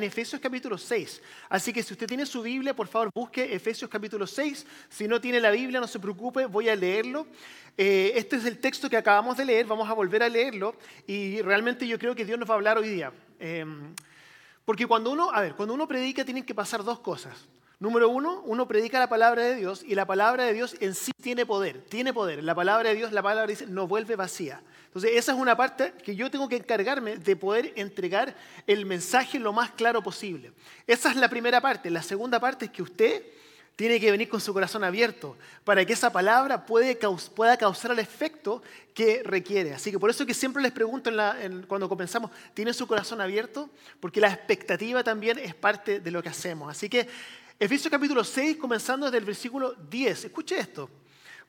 en Efesios capítulo 6. Así que si usted tiene su Biblia, por favor busque Efesios capítulo 6. Si no tiene la Biblia, no se preocupe, voy a leerlo. Eh, este es el texto que acabamos de leer, vamos a volver a leerlo y realmente yo creo que Dios nos va a hablar hoy día. Em, porque cuando uno, a ver, cuando uno predica tienen que pasar dos cosas. Número uno, uno predica la palabra de Dios y la palabra de Dios en sí tiene poder, tiene poder. La palabra de Dios, la palabra dice, no vuelve vacía. Entonces, esa es una parte que yo tengo que encargarme de poder entregar el mensaje lo más claro posible. Esa es la primera parte. La segunda parte es que usted tiene que venir con su corazón abierto para que esa palabra pueda causar el efecto que requiere. Así que por eso que siempre les pregunto cuando comenzamos, ¿tiene su corazón abierto? Porque la expectativa también es parte de lo que hacemos. Así que Efesios capítulo 6, comenzando desde el versículo 10. Escuche esto.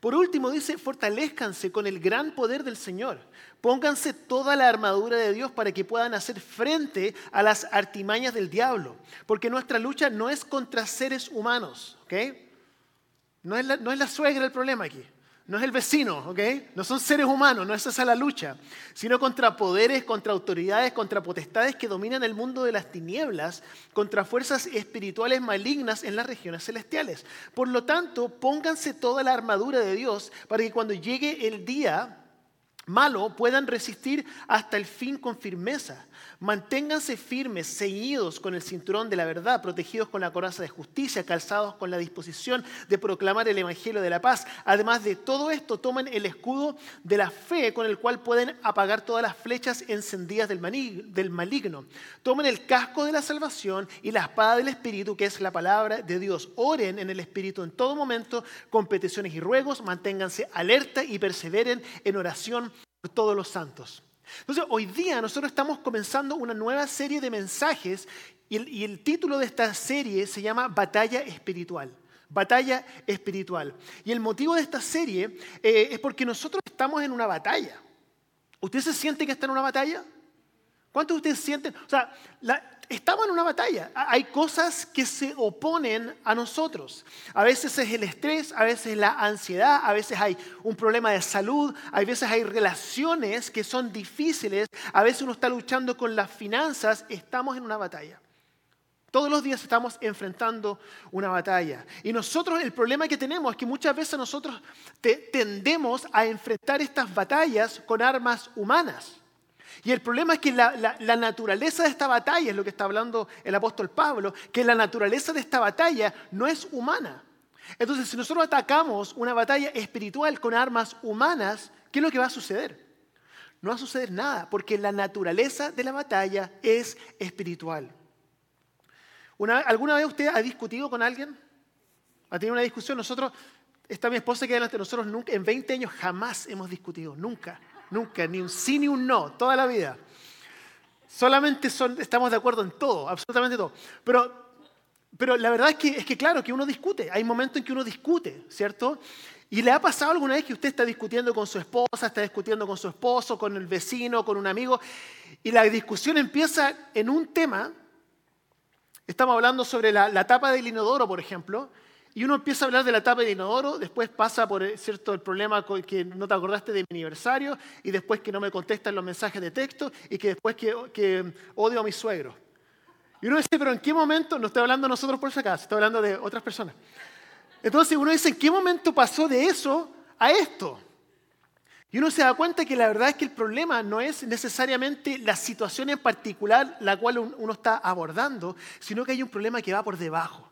Por último dice, fortalezcanse con el gran poder del Señor. Pónganse toda la armadura de Dios para que puedan hacer frente a las artimañas del diablo. Porque nuestra lucha no es contra seres humanos. no es la suegra el problema aquí. No es el vecino, ¿ok? No son seres humanos, no es esa la lucha, sino contra poderes, contra autoridades, contra potestades que dominan el mundo de las tinieblas, contra fuerzas espirituales malignas en las regiones celestiales. Por lo tanto, pónganse toda la armadura de Dios para que cuando llegue el día malo puedan resistir hasta el fin con firmeza. Manténganse firmes, ceñidos con el cinturón de la verdad, protegidos con la coraza de justicia, calzados con la disposición de proclamar el Evangelio de la paz. Además de todo esto, tomen el escudo de la fe con el cual pueden apagar todas las flechas encendidas del maligno. Tomen el casco de la salvación y la espada del Espíritu, que es la palabra de Dios. Oren en el Espíritu en todo momento con peticiones y ruegos. Manténganse alerta y perseveren en oración por todos los santos. Entonces, hoy día nosotros estamos comenzando una nueva serie de mensajes y el, título de esta serie se llama Batalla Espiritual. Batalla espiritual. Y el motivo de esta serie eh, es porque nosotros estamos en una batalla. ¿Usted se siente que está en una batalla? ¿Cuántos de ustedes sienten? O sea, estamos en una batalla. Hay cosas que se oponen a nosotros. A veces es el estrés, a veces la ansiedad, a veces hay un problema de salud, a veces hay relaciones que son difíciles, a veces uno está luchando con las finanzas. Estamos en una batalla. Todos los días estamos enfrentando una batalla. Y nosotros el problema que tenemos es que muchas veces nosotros tendemos a enfrentar estas batallas con armas humanas. Y el problema es que la, naturaleza de esta batalla, es lo que está hablando el apóstol Pablo, que la naturaleza de esta batalla no es humana. Entonces, si nosotros atacamos una batalla espiritual con armas humanas, ¿qué es lo que va a suceder? No va a suceder nada, porque la naturaleza de la batalla es espiritual. ¿Alguna vez usted ha discutido con alguien? ¿Ha tenido una discusión? Nosotros, está mi esposa que delante de nosotros, en 20 años jamás hemos discutido, nunca. Nunca, ni un sí ni un no, toda la vida. Solamente son, estamos de acuerdo en todo, absolutamente todo. Pero, pero la verdad es que, es que, claro, que uno discute. Hay momentos en que uno discute, ¿cierto? ¿Y le ha pasado alguna vez que usted está discutiendo con su esposa, está discutiendo con su esposo, con el vecino, con un amigo, y la discusión empieza en un tema? Estamos hablando sobre la, la tapa del inodoro, por ejemplo, y uno empieza a hablar de la tapa de inodoro, después pasa por eh, cierto el problema que no te acordaste de mi aniversario, y después que no me contestan los mensajes de texto, y que después que, odio a mi suegro. Y uno dice, pero ¿en qué momento? No estoy hablando nosotros por si acaso, estoy hablando de otras personas. Entonces uno dice, ¿en qué momento pasó de eso a esto? Y uno se da cuenta que la verdad es que el problema no es necesariamente la situación en particular la cual uno está abordando, sino que hay un problema que va por debajo.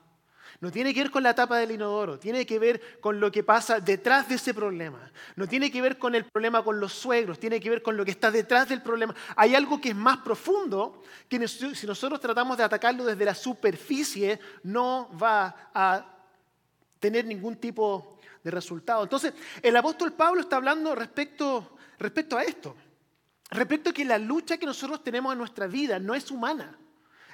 No tiene que ver con la tapa del inodoro, tiene que ver con lo que pasa detrás de ese problema. No tiene que ver con el problema con los suegros, tiene que ver con lo que está detrás del problema. Hay algo que es más profundo, que si nosotros tratamos de atacarlo desde la superficie, no va a tener ningún tipo de resultado. Entonces, el apóstol Pablo está hablando respecto, respecto a esto, respecto a que la lucha que nosotros tenemos en nuestra vida no es humana.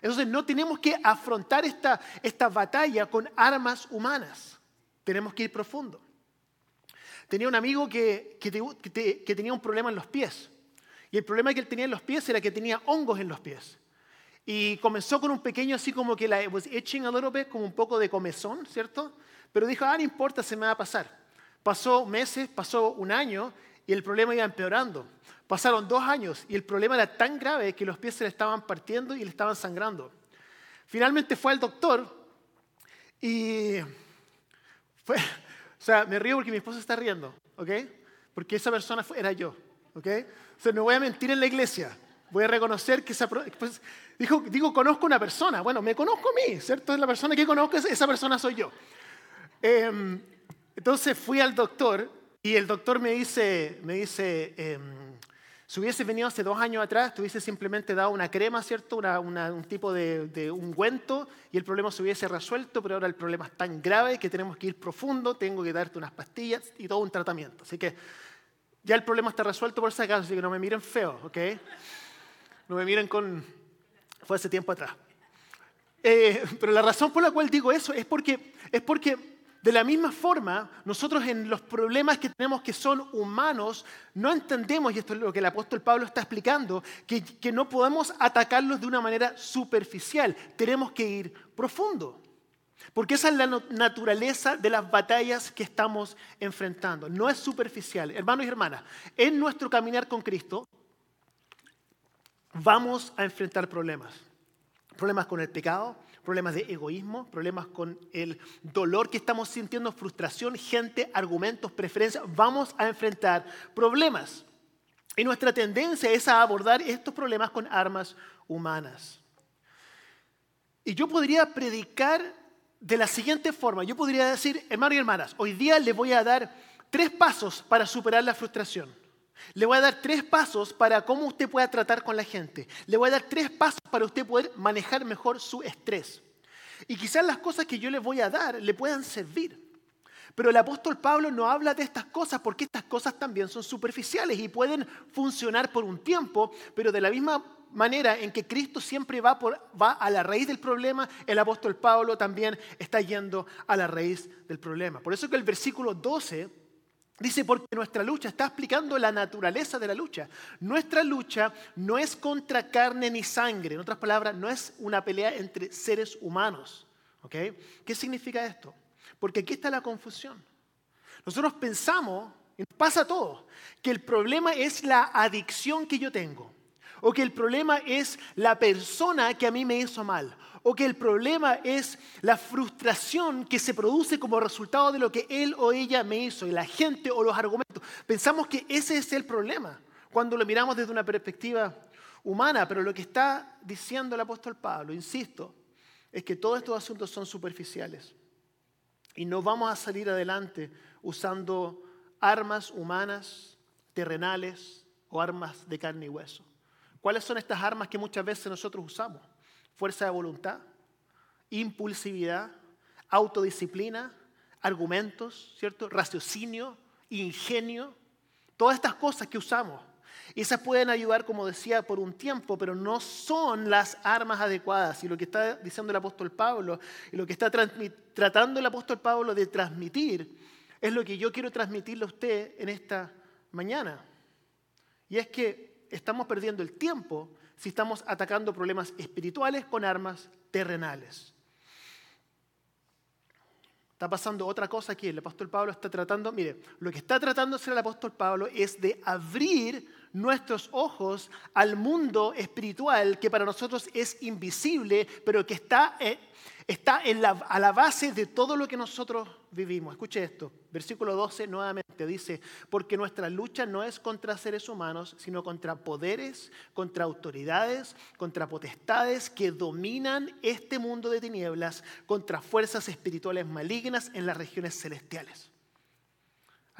Entonces no tenemos que afrontar esta, esta batalla con armas humanas. Tenemos que ir profundo. Tenía un amigo que, que, tenía un problema en los pies. Y el problema que él tenía en los pies era que tenía hongos en los pies. Y comenzó con un pequeño así como que la was itching a little bit, como un poco de comezón, ¿cierto? Pero dijo, ah, no importa, se me va a pasar. Pasó meses, pasó un año y el problema iba empeorando. Pasaron dos años y el problema era tan grave que los pies se le estaban partiendo y le estaban sangrando. Finalmente fue al doctor y fue, o sea, me río porque mi esposa está riendo, ¿ok? Porque esa persona era yo, ¿ok? O sea, no voy a mentir en la iglesia. Voy a reconocer que esa pues, dijo, digo, conozco una persona. Bueno, me conozco a mí, ¿cierto? Es la persona que conozco, esa persona soy yo. Em, entonces fui al doctor y el doctor me dice, me dice em, si hubiese venido hace dos años atrás, te hubiese simplemente dado una crema, ¿cierto? un tipo de, de ungüento y el problema se hubiese resuelto, pero ahora el problema es tan grave que tenemos que ir profundo, tengo que darte unas pastillas y todo un tratamiento. Así que ya el problema está resuelto por si acaso, así que no me miren feo, ¿ok? No me miren con... Fue hace tiempo atrás. Eh, pero la razón por la cual digo eso es porque, es porque de la misma forma, nosotros en los problemas que tenemos que son humanos, no entendemos, y esto es lo que el apóstol Pablo está explicando, que, que no podemos atacarlos de una manera superficial, tenemos que ir profundo. Porque esa es la naturaleza de las batallas que estamos enfrentando. No es superficial. Hermanos y hermanas, en nuestro caminar con Cristo vamos a enfrentar problemas. Problemas con el pecado, problemas de egoísmo, problemas con el dolor que estamos sintiendo, frustración, gente, argumentos, preferencias. Vamos a enfrentar problemas. Y nuestra tendencia es a abordar estos problemas con armas humanas. Y yo podría predicar de la siguiente forma. Yo podría decir, hermanos y hermanas, hoy día les voy a dar tres pasos para superar la frustración. Le voy a dar tres pasos para cómo usted pueda tratar con la gente. Le voy a dar tres pasos para usted poder manejar mejor su estrés. Y quizás las cosas que yo le voy a dar le puedan servir. Pero el apóstol Pablo no habla de estas cosas porque estas cosas también son superficiales y pueden funcionar por un tiempo, pero de la misma manera en que Cristo siempre va, va a la raíz del problema, el apóstol Pablo también está yendo a la raíz del problema. Por eso que el versículo 12 Dice, porque nuestra lucha, está explicando la naturaleza de la lucha. Nuestra lucha no es contra carne ni sangre. En otras palabras, no es una pelea entre seres humanos. ¿Qué significa esto? Porque aquí está la confusión. Nosotros pensamos, y nos pasa todo, que el problema es la adicción que yo tengo. O que el problema es la persona que a mí me hizo mal o que el problema es la frustración que se produce como resultado de lo que él o ella me hizo, y la gente o los argumentos. Pensamos que ese es el problema cuando lo miramos desde una perspectiva humana, pero lo que está diciendo el apóstol Pablo, insisto, es que todos estos asuntos son superficiales y no vamos a salir adelante usando armas humanas, terrenales o armas de carne y hueso. ¿Cuáles son estas armas que muchas veces nosotros usamos? Fuerza de voluntad, impulsividad, autodisciplina, argumentos, ¿cierto? Raciocinio, ingenio, todas estas cosas que usamos. Y esas pueden ayudar, como decía, por un tiempo, pero no son las armas adecuadas. Y lo que está diciendo el apóstol Pablo y lo que está tratando el apóstol Pablo de transmitir es lo que yo quiero transmitirle a usted en esta mañana. Y es que estamos perdiendo el tiempo si estamos atacando problemas espirituales con armas terrenales. Está pasando otra cosa aquí. El apóstol Pablo está tratando, mire, lo que está tratando hacer el apóstol Pablo es de abrir nuestros ojos al mundo espiritual que para nosotros es invisible, pero que está eh, está a la base de todo lo que nosotros vivimos. Escuche esto, versículo 12 nuevamente dice, porque nuestra lucha no es contra seres humanos, sino contra poderes, contra autoridades, contra potestades que dominan este mundo de tinieblas, contra fuerzas espirituales malignas en las regiones celestiales.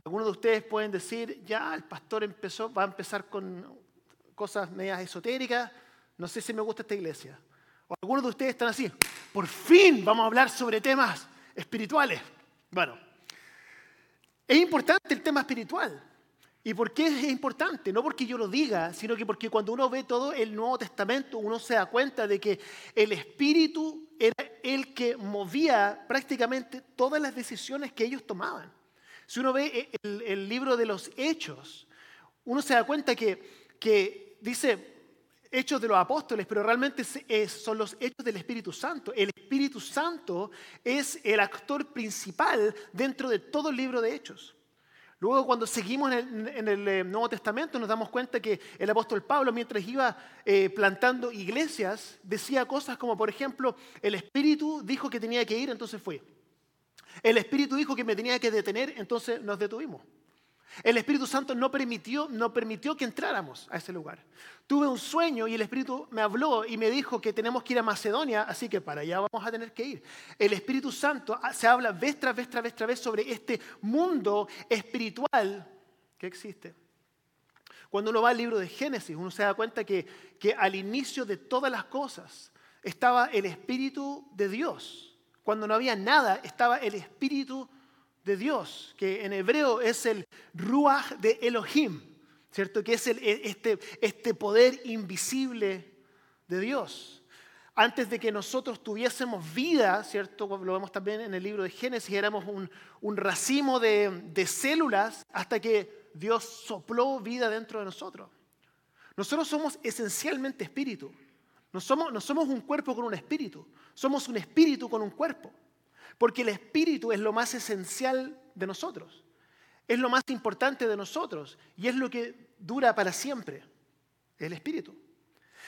Algunos de ustedes pueden decir, ya el pastor empezó, va a empezar con cosas medias esotéricas, no sé si me gusta esta iglesia. O algunos de ustedes están así, por fin vamos a hablar sobre temas espirituales. Bueno, es importante el tema espiritual. ¿Y por qué es importante? No porque yo lo diga, sino que porque cuando uno ve todo el Nuevo Testamento, uno se da cuenta de que el Espíritu era el que movía prácticamente todas las decisiones que ellos tomaban. Si uno ve el, libro de los Hechos, uno se da cuenta que, que dice, hechos de los apóstoles, pero realmente son los hechos del Espíritu Santo. El Espíritu Santo es el actor principal dentro de todo el libro de hechos. Luego cuando seguimos en el, eh, Nuevo Testamento nos damos cuenta que el apóstol Pablo mientras iba eh, plantando iglesias decía cosas como por ejemplo el Espíritu dijo que tenía que ir, entonces fue. El Espíritu dijo que me tenía que detener, entonces nos detuvimos. El Espíritu Santo no permitió, no permitió que entráramos a ese lugar. Tuve un sueño y el Espíritu me habló y me dijo que tenemos que ir a Macedonia, así que para allá vamos a tener que ir. El Espíritu Santo se habla vez tras vez tras vez tras sobre este mundo espiritual que existe. Cuando uno va al libro de Génesis, uno se da cuenta que, que al inicio de todas las cosas estaba el Espíritu de Dios. Cuando no había nada, estaba el Espíritu de Dios, que en hebreo es el Ruach de Elohim, ¿cierto? Que es el, este, este poder invisible de Dios. Antes de que nosotros tuviésemos vida, ¿cierto? Lo vemos también en el libro de Génesis, éramos un, un racimo de, de células hasta que Dios sopló vida dentro de nosotros. Nosotros somos esencialmente espíritu. No somos, somos un cuerpo con un espíritu, somos un espíritu con un cuerpo. Porque el espíritu es lo más esencial de nosotros. Es lo más importante de nosotros y es lo que dura para siempre, el espíritu.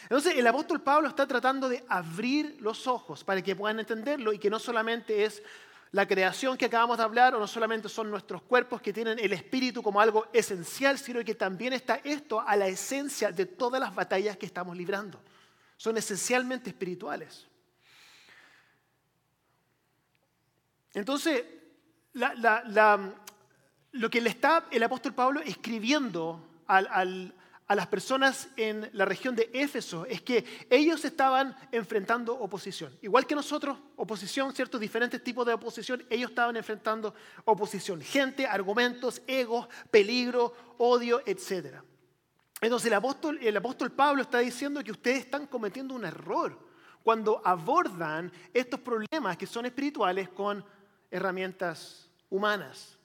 Entonces el apóstol Pablo está tratando de abrir los ojos para que puedan entenderlo y que no solamente es la creación que acabamos de hablar o no solamente son nuestros cuerpos que tienen el espíritu como algo esencial, sino que también está esto a la esencia de todas las batallas que estamos librando. Son esencialmente espirituales. Entonces, lo que le está el apóstol Pablo escribiendo a las personas en la región de Éfeso es que ellos estaban enfrentando oposición. Igual que nosotros, oposición, ciertos diferentes tipos de oposición, ellos estaban enfrentando oposición. Gente, argumentos, egos, peligro, odio, etc. Entonces el apóstol, el apóstol Pablo está diciendo que ustedes están cometiendo un error cuando abordan estos problemas que son espirituales con herramientas humanas.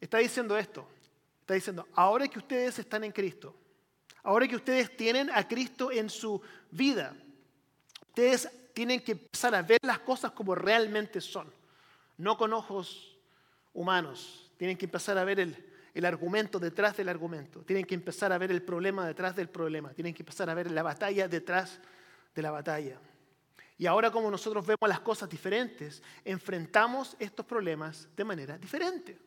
Está diciendo esto. Está diciendo, ahora que ustedes están en Cristo, ahora que ustedes tienen a Cristo en su vida, ustedes tienen que empezar a ver las cosas como realmente son, no con ojos humanos. Tienen que empezar a ver el, el argumento detrás del argumento. Tienen que empezar a ver el problema detrás del problema. Tienen que empezar a ver la batalla detrás de la batalla. Y ahora como nosotros vemos las cosas diferentes, enfrentamos estos problemas de manera diferente.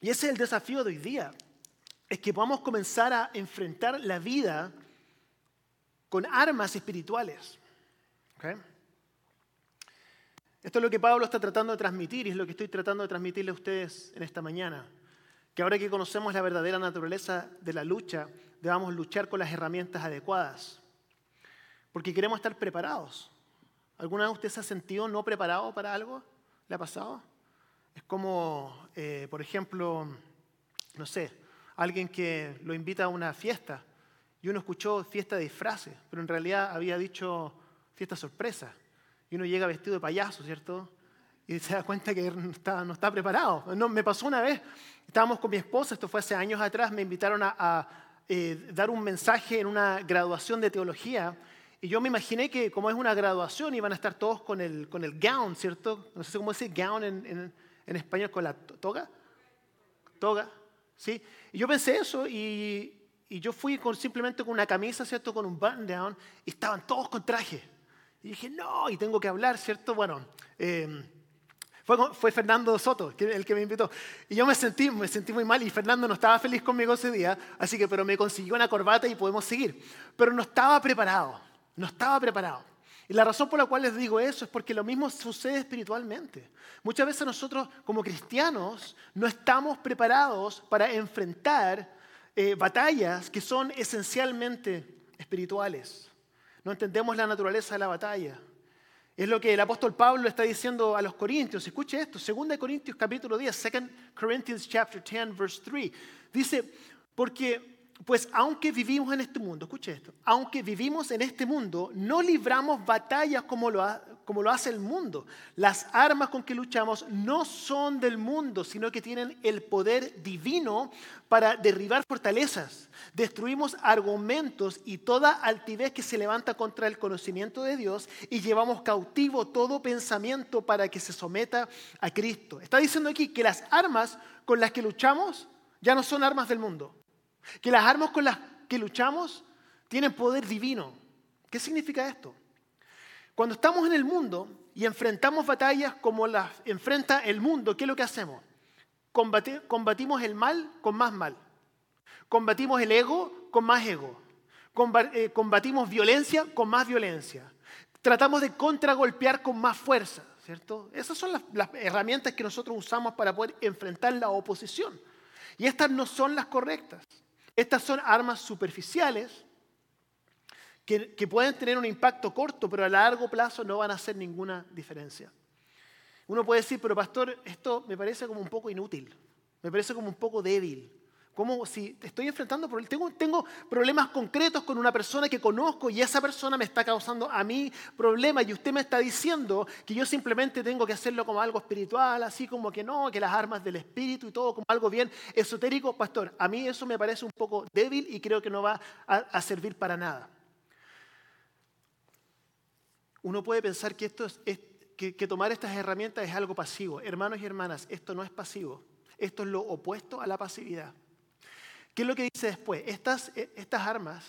Y ese es el desafío de hoy día, es que podamos comenzar a enfrentar la vida con armas espirituales. Esto es lo que Pablo está tratando de transmitir y es lo que estoy tratando de transmitirle a ustedes en esta mañana. Que ahora que conocemos la verdadera naturaleza de la lucha, debamos luchar con las herramientas adecuadas porque queremos estar preparados. ¿Alguna vez usted se ha sentido no preparado para algo? ¿Le ha pasado? Es como, eh, por ejemplo, no sé, alguien que lo invita a una fiesta y uno escuchó fiesta de disfraces, pero en realidad había dicho fiesta sorpresa. Y uno llega vestido de payaso, ¿cierto? Y se da cuenta que no está, no está preparado. No, me pasó una vez, estábamos con mi esposa, esto fue hace años atrás, me invitaron a, eh, dar un mensaje en una graduación de teología y yo me imaginé que como es una graduación iban a estar todos con el, con el gown, ¿cierto? No sé cómo decir gown en, en, español, con la toga. Toga, ¿sí? Y yo pensé eso y, y yo fui con, simplemente con una camisa, ¿cierto? Con un button down y estaban todos con traje. Y dije, no, y tengo que hablar, ¿cierto? Bueno, em, fue, fue, Fernando Soto el que me invitó. Y yo me sentí, me sentí muy mal y Fernando no estaba feliz conmigo ese día, así que, pero me consiguió una corbata y podemos seguir. Pero no estaba preparado. No estaba preparado. Y la razón por la cual les digo eso es porque lo mismo sucede espiritualmente. Muchas veces nosotros como cristianos no estamos preparados para enfrentar eh, batallas que son esencialmente espirituales. No entendemos la naturaleza de la batalla. Es lo que el apóstol Pablo está diciendo a los corintios. Escuche esto, 2 Corintios capítulo 10, 2 Corinthians chapter 10 verse 3. Dice, porque pues aunque vivimos en este mundo, escuche esto, aunque vivimos en este mundo, no libramos batallas como lo, como lo hace el mundo. Las armas con que luchamos no son del mundo, sino que tienen el poder divino para derribar fortalezas. Destruimos argumentos y toda altivez que se levanta contra el conocimiento de Dios y llevamos cautivo todo pensamiento para que se someta a Cristo. Está diciendo aquí que las armas con las que luchamos ya no son armas del mundo que las armas con las que luchamos tienen poder divino. ¿Qué significa esto? Cuando estamos en el mundo y enfrentamos batallas como las enfrenta el mundo, ¿qué es lo que hacemos? combatimos el mal con más mal. Combatimos el ego con más ego. Eh, combatimos violencia con más violencia. Tratamos de contragolpear con más fuerza, ¿cierto? Esas son las herramientas que nosotros usamos para poder enfrentar la oposición. Y estas no son las correctas. Estas son armas superficiales que, pueden tener un impacto corto, pero a largo plazo no van a hacer ninguna diferencia. Uno puede decir, pero pastor, esto me parece como un poco inútil, me parece como un poco débil. Como si estoy enfrentando tengo, tengo problemas concretos con una persona que conozco y esa persona me está causando a mí problemas y usted me está diciendo que yo simplemente tengo que hacerlo como algo espiritual, así como que no, que las armas del espíritu y todo como algo bien esotérico. Pastor, a mí eso me parece un poco débil y creo que no va a, servir para nada. Uno puede pensar que, esto es, que tomar estas herramientas es algo pasivo. Hermanos y hermanas, esto no es pasivo. Esto es lo opuesto a la pasividad. ¿Qué es lo que dice después? Estas, eh, estas armas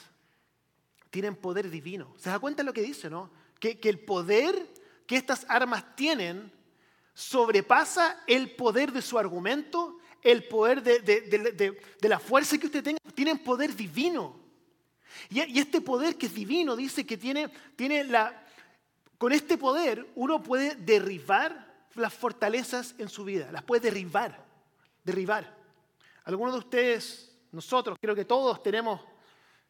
tienen poder divino. ¿Se da cuenta de lo que dice, no? Que, el poder que estas armas tienen sobrepasa el poder de su argumento, el poder de, la fuerza que usted tenga. Tienen poder divino. Y, y, este poder que es divino dice que tiene, tiene la... Con este poder uno puede derribar las fortalezas en su vida. Las puede derribar. Derribar. Algunos de ustedes nosotros, creo que todos tenemos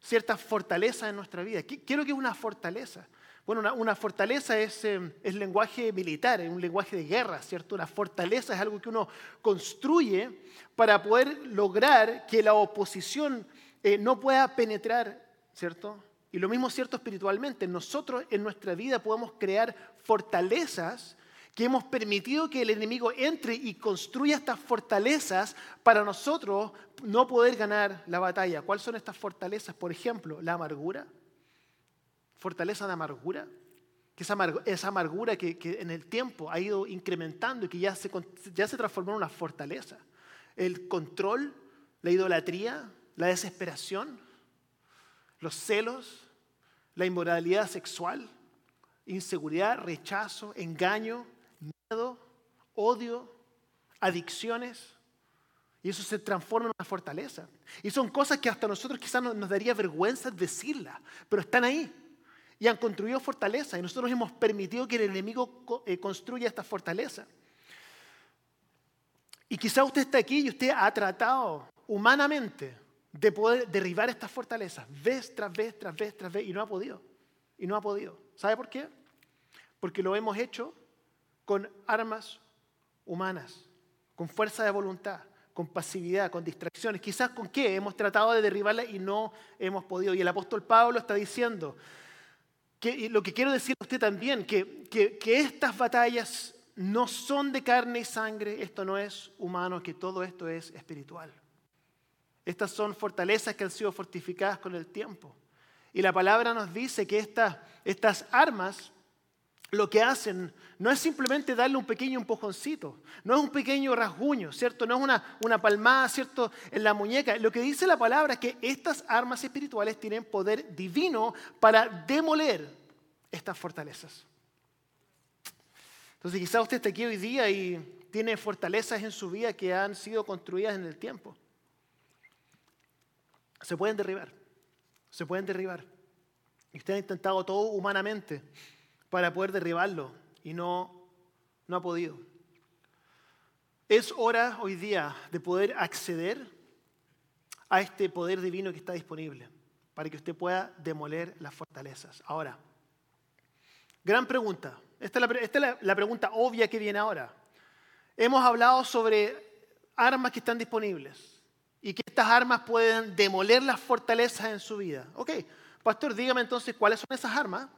ciertas fortalezas en nuestra vida. ¿Qué, lo que es una fortaleza? Bueno, una, fortaleza es, eh, es, lenguaje militar, es un lenguaje de guerra, ¿cierto? Una fortaleza es algo que uno construye para poder lograr que la oposición eh, no pueda penetrar, ¿cierto? Y lo mismo es cierto espiritualmente. Nosotros en nuestra vida podemos crear fortalezas que hemos permitido que el enemigo entre y construya estas fortalezas para nosotros no poder ganar la batalla. ¿Cuáles son estas fortalezas? Por ejemplo, la amargura. Fortaleza de amargura. Que esa, amargura que, en el tiempo ha ido incrementando y que ya se, ya se transformó en una fortaleza. El control, la idolatría, la desesperación, los celos, la inmoralidad sexual, inseguridad, rechazo, engaño, odio, adicciones. Y eso se transforma en una fortaleza. Y son cosas que hasta nosotros quizás nos, daría vergüenza decirlas, pero están ahí. Y han construido fortaleza. Y nosotros hemos permitido que el enemigo eh, construya esta fortaleza. Y quizá usted está aquí y usted ha tratado humanamente de poder derribar estas fortalezas, vez tras vez, tras vez, tras vez, y no ha podido. Y no ha podido. ¿Sabe por qué? Porque lo hemos hecho con armas humanas, con fuerza de voluntad, con pasividad, con distracciones. Quizás con qué hemos tratado de derribarla y no hemos podido. Y el apóstol Pablo está diciendo, que, lo que quiero decir a usted también, que, que, estas batallas no son de carne y sangre, esto no es humano, que todo esto es espiritual. Estas son fortalezas que han sido fortificadas con el tiempo. Y la palabra nos dice que estas armas lo que hacen no es simplemente darle un pequeño empujoncito, no es un pequeño rasguño, ¿cierto? No es una, una palmada, ¿cierto? En la muñeca. Lo que dice la palabra es que estas armas espirituales tienen poder divino para demoler estas fortalezas. Entonces quizá usted está aquí hoy día y tiene fortalezas en su vida que han sido construidas en el tiempo. Se pueden derribar, se pueden derribar. Y usted ha intentado todo humanamente para poder derribarlo y no, no ha podido. Es hora hoy día de poder acceder a este poder divino que está disponible para que usted pueda demoler las fortalezas. Ahora, gran pregunta. Esta es, la, la pregunta obvia que viene ahora. Hemos hablado sobre armas que están disponibles. y que estas armas pueden demoler las fortalezas en su vida. Ok, pastor, dígame entonces cuáles son esas armas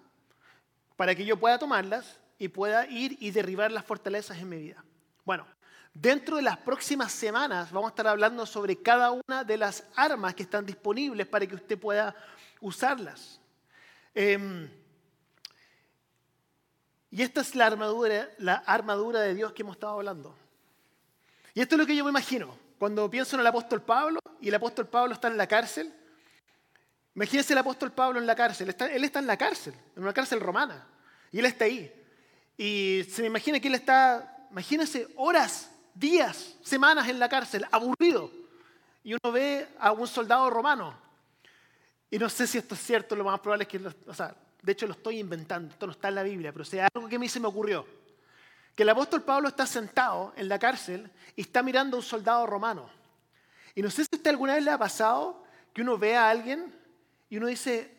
para que yo pueda tomarlas y pueda ir y derribar las fortalezas en mi vida. Bueno, dentro de las próximas semanas vamos a estar hablando sobre cada una de las armas que están disponibles para que usted pueda usarlas. Em, y esta es la armadura, la armadura de Dios que hemos estado hablando. Y esto es lo que yo me imagino. Cuando pienso en el apóstol Pablo y el apóstol Pablo está en la cárcel, imagínense el apóstol Pablo en la cárcel. él está en la cárcel, en una cárcel romana. Y él está ahí. Y se me imagina que él está, imagínense, horas, días, semanas en la cárcel, aburrido. Y uno ve a un soldado romano. Y no sé si esto es cierto, lo más probable es que, o sea, de hecho lo estoy inventando, esto no está en la Biblia, pero sea algo que a mí se me ocurrió que el apóstol Pablo está sentado en la cárcel y está mirando a un soldado romano. Y no sé si usted alguna vez le ha pasado que uno ve a alguien y uno dice,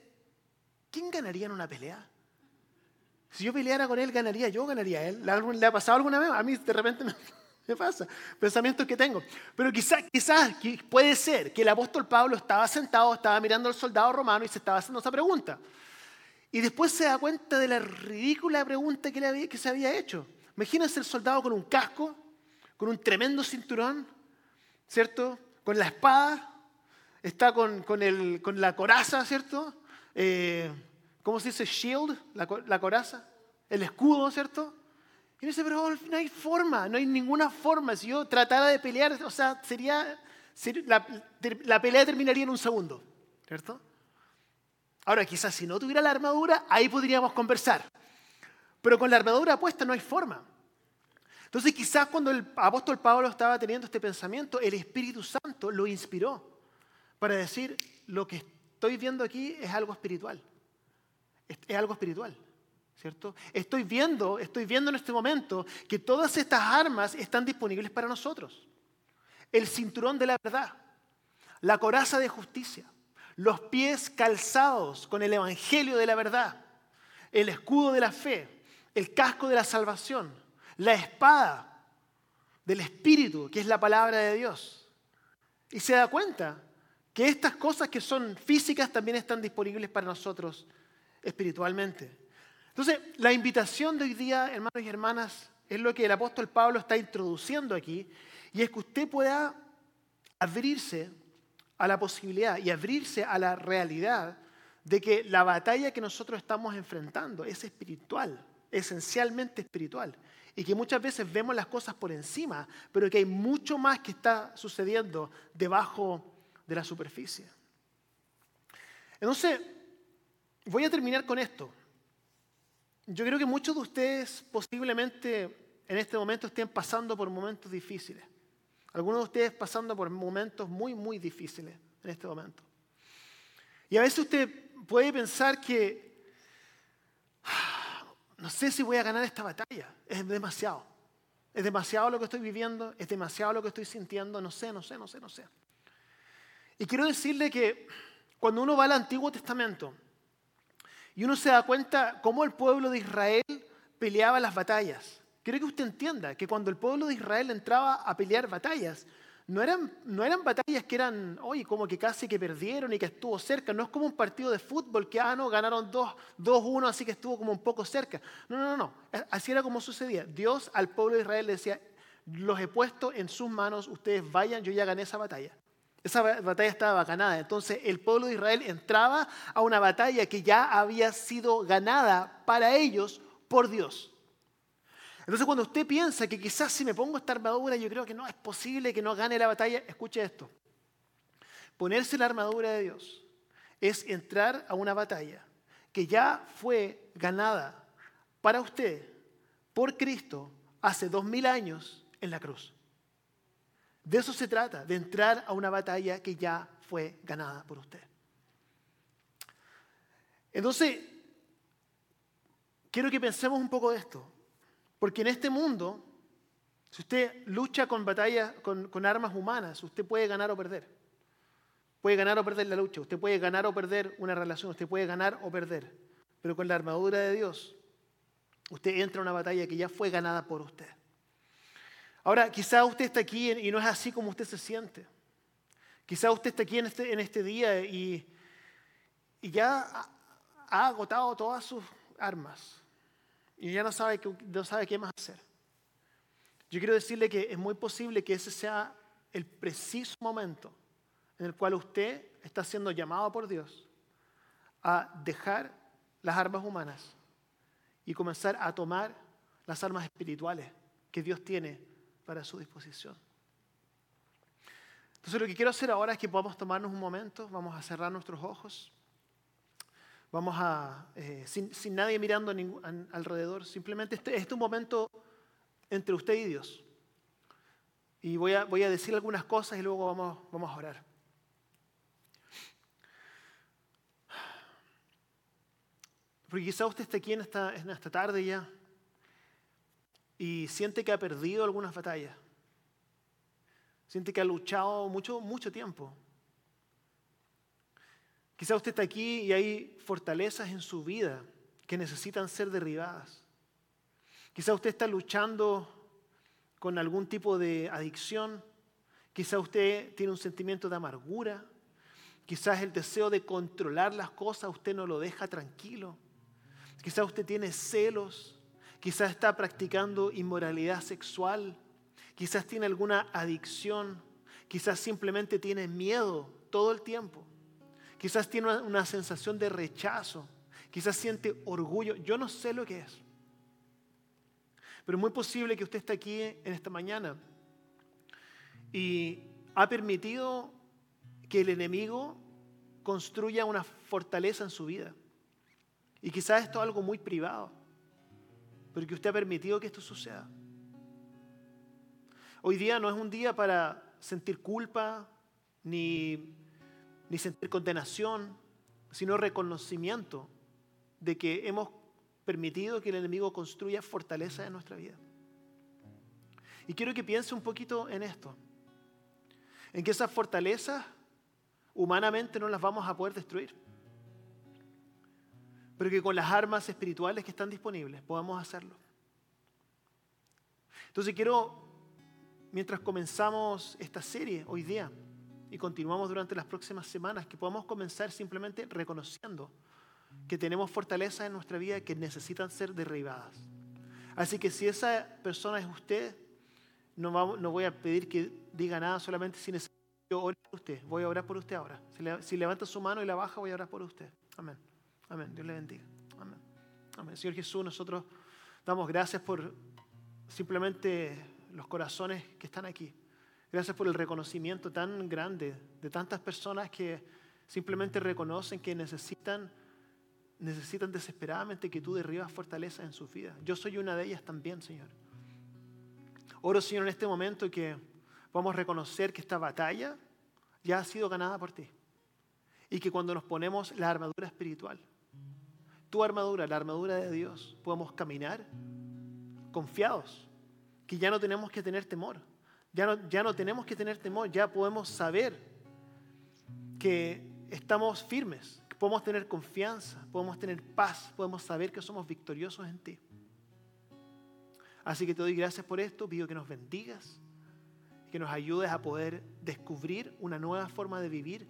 ¿quién ganaría en una pelea? Si yo peleara con él, ganaría yo, ganaría él. ¿Le ha pasado alguna vez? A mí de repente me, pasa, pensamientos que tengo. Pero quizás, quizás puede ser que el apóstol Pablo estaba sentado, estaba mirando al soldado romano y se estaba haciendo esa pregunta. Y después se da cuenta de la ridícula pregunta que, le que se había hecho. Imagínense el soldado con un casco, con un tremendo cinturón, ¿cierto? Con la espada, está con, la coraza, ¿cierto? Eh, ¿Cómo se dice? Shield, la, coraza, el escudo, ¿cierto? Y dice, pero no hay forma, no hay ninguna forma. Si yo tratara de pelear, o sea, sería, la, la pelea terminaría en un segundo, ¿cierto? Ahora, quizás si no tuviera la armadura, ahí podríamos conversar. Pero con la armadura puesta no hay forma. Entonces quizás cuando el apóstol Pablo estaba teniendo este pensamiento, el Espíritu Santo lo inspiró para decir, lo que estoy viendo aquí es algo espiritual. Es algo espiritual, ¿cierto? Estoy viendo, estoy viendo en este momento que todas estas armas están disponibles para nosotros. El cinturón de la verdad, la coraza de justicia, los pies calzados con el evangelio de la verdad, el escudo de la fe, el casco de la salvación, la espada del Espíritu, que es la palabra de Dios. Y se da cuenta que estas cosas que son físicas también están disponibles para nosotros espiritualmente. Entonces, la invitación de hoy día, hermanos y hermanas, es lo que el apóstol Pablo está introduciendo aquí, y es que usted pueda abrirse a la posibilidad y abrirse a la realidad de que la batalla que nosotros estamos enfrentando es espiritual esencialmente espiritual y que muchas veces vemos las cosas por encima, pero que hay mucho más que está sucediendo debajo de la superficie. Entonces, voy a terminar con esto. Yo creo que muchos de ustedes posiblemente en este momento estén pasando por momentos difíciles. Algunos de ustedes pasando por momentos muy, muy difíciles en este momento. Y a veces usted puede pensar que no sé si voy a ganar esta batalla. Es demasiado. Es demasiado lo que estoy viviendo, es demasiado lo que estoy sintiendo, no sé, no sé, no sé, no sé. Y quiero decirle que cuando uno va al Antiguo Testamento y uno se da cuenta cómo el pueblo de Israel peleaba las batallas, quiero que usted entienda que cuando el pueblo de Israel entraba a pelear batallas, no eran, no eran batallas que eran, oye, como que casi que perdieron y que estuvo cerca. No es como un partido de fútbol que, ah, no, ganaron 2-1, así que estuvo como un poco cerca. No, no, no. Así era como sucedía. Dios al pueblo de Israel le decía, los he puesto en sus manos, ustedes vayan, yo ya gané esa batalla. Esa batalla estaba ganada. Entonces el pueblo de Israel entraba a una batalla que ya había sido ganada para ellos por Dios. Entonces cuando usted piensa que quizás si me pongo esta armadura, yo creo que no es posible que no gane la batalla, escuche esto. Ponerse la armadura de Dios es entrar a una batalla que ya fue ganada para usted por Cristo hace dos mil años en la cruz. De eso se trata, de entrar a una batalla que ya fue ganada por usted. Entonces, quiero que pensemos un poco de esto. Porque en este mundo, si usted lucha con batallas, con, armas humanas, usted puede ganar o perder. Puede ganar o perder la lucha, usted puede ganar o perder una relación, usted puede ganar o perder. Pero con la armadura de Dios, usted entra a una batalla que ya fue ganada por usted. Ahora, quizá usted está aquí y no es así como usted se siente. Quizá usted está aquí en este, este día y, ya ha, ha agotado todas sus armas y ya no sabe, no sabe qué más hacer. Yo quiero decirle que es muy posible que ese sea el preciso momento en el cual usted está siendo llamado por Dios a dejar las armas humanas y comenzar a tomar las armas espirituales que Dios tiene para su disposición. Entonces lo que quiero hacer ahora es que podamos tomarnos un momento, vamos a cerrar nuestros ojos, vamos a, eh, sin, nadie mirando alrededor, simplemente este, este, es un momento entre usted y Dios. Y voy a, voy a decir algunas cosas y luego vamos, vamos a orar. Porque quizá usted esté aquí en esta, en esta tarde ya y siente que ha perdido algunas batallas. Siente que ha luchado mucho, mucho tiempo. Quizá usted está aquí y hay fortalezas en su vida que necesitan ser derribadas. Quizá usted está luchando con algún tipo de adicción. Quizá usted tiene un sentimiento de amargura. Quizás el deseo de controlar las cosas usted no lo deja tranquilo. Quizá usted tiene celos. Quizás está practicando inmoralidad sexual. Quizás tiene alguna adicción, quizás simplemente tiene miedo todo el tiempo, quizás tiene una, sensación de rechazo, quizás siente orgullo, yo no sé lo que es. Pero es muy posible que usted esté aquí en esta mañana y ha permitido que el enemigo construya una fortaleza en su vida. Y quizás esto es algo muy privado, pero que usted ha permitido que esto suceda. Hoy día no es un día para sentir culpa ni, ni sentir condenación, sino reconocimiento de que hemos permitido que el enemigo construya fortaleza en nuestra vida. Y quiero que piense un poquito en esto, en que esas fortalezas humanamente no las vamos a poder destruir, pero que con las armas espirituales que están disponibles podamos hacerlo. Entonces quiero mientras comenzamos esta serie hoy día y continuamos durante las próximas semanas, que podamos comenzar simplemente reconociendo que tenemos fortalezas en nuestra vida que necesitan ser derribadas. Así que si esa persona es usted, no, voy a pedir que diga nada, solamente si necesito orar por usted. Voy a orar por usted ahora. Si, levanta su mano y la baja, voy a orar por usted. Amén. Amén. Dios le bendiga. Amén. Amén. Señor Jesús, nosotros damos gracias por simplemente los corazones que están aquí. Gracias por el reconocimiento tan grande de tantas personas que simplemente reconocen que necesitan, necesitan desesperadamente que tú derribas fortaleza en su vida. Yo soy una de ellas también, Señor. Oro, Señor, en este momento que vamos a reconocer que esta batalla ya ha sido ganada por ti. Y que cuando nos ponemos la armadura espiritual, tu armadura, la armadura de Dios, podemos caminar confiados que ya no tenemos que tener temor. Ya no, ya no tenemos que tener temor, ya podemos saber que estamos firmes, que podemos tener confianza, podemos tener paz, podemos saber que somos victoriosos en ti. Así que te doy gracias por esto, pido que nos bendigas, que nos ayudes a poder descubrir una nueva forma de vivir,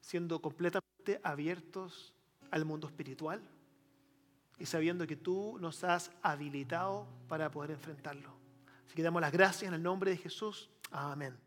siendo completamente abiertos al mundo espiritual y sabiendo que tú nos has habilitado para poder enfrentarlo. Así que damos las gracias en el nombre de Jesús. Amén.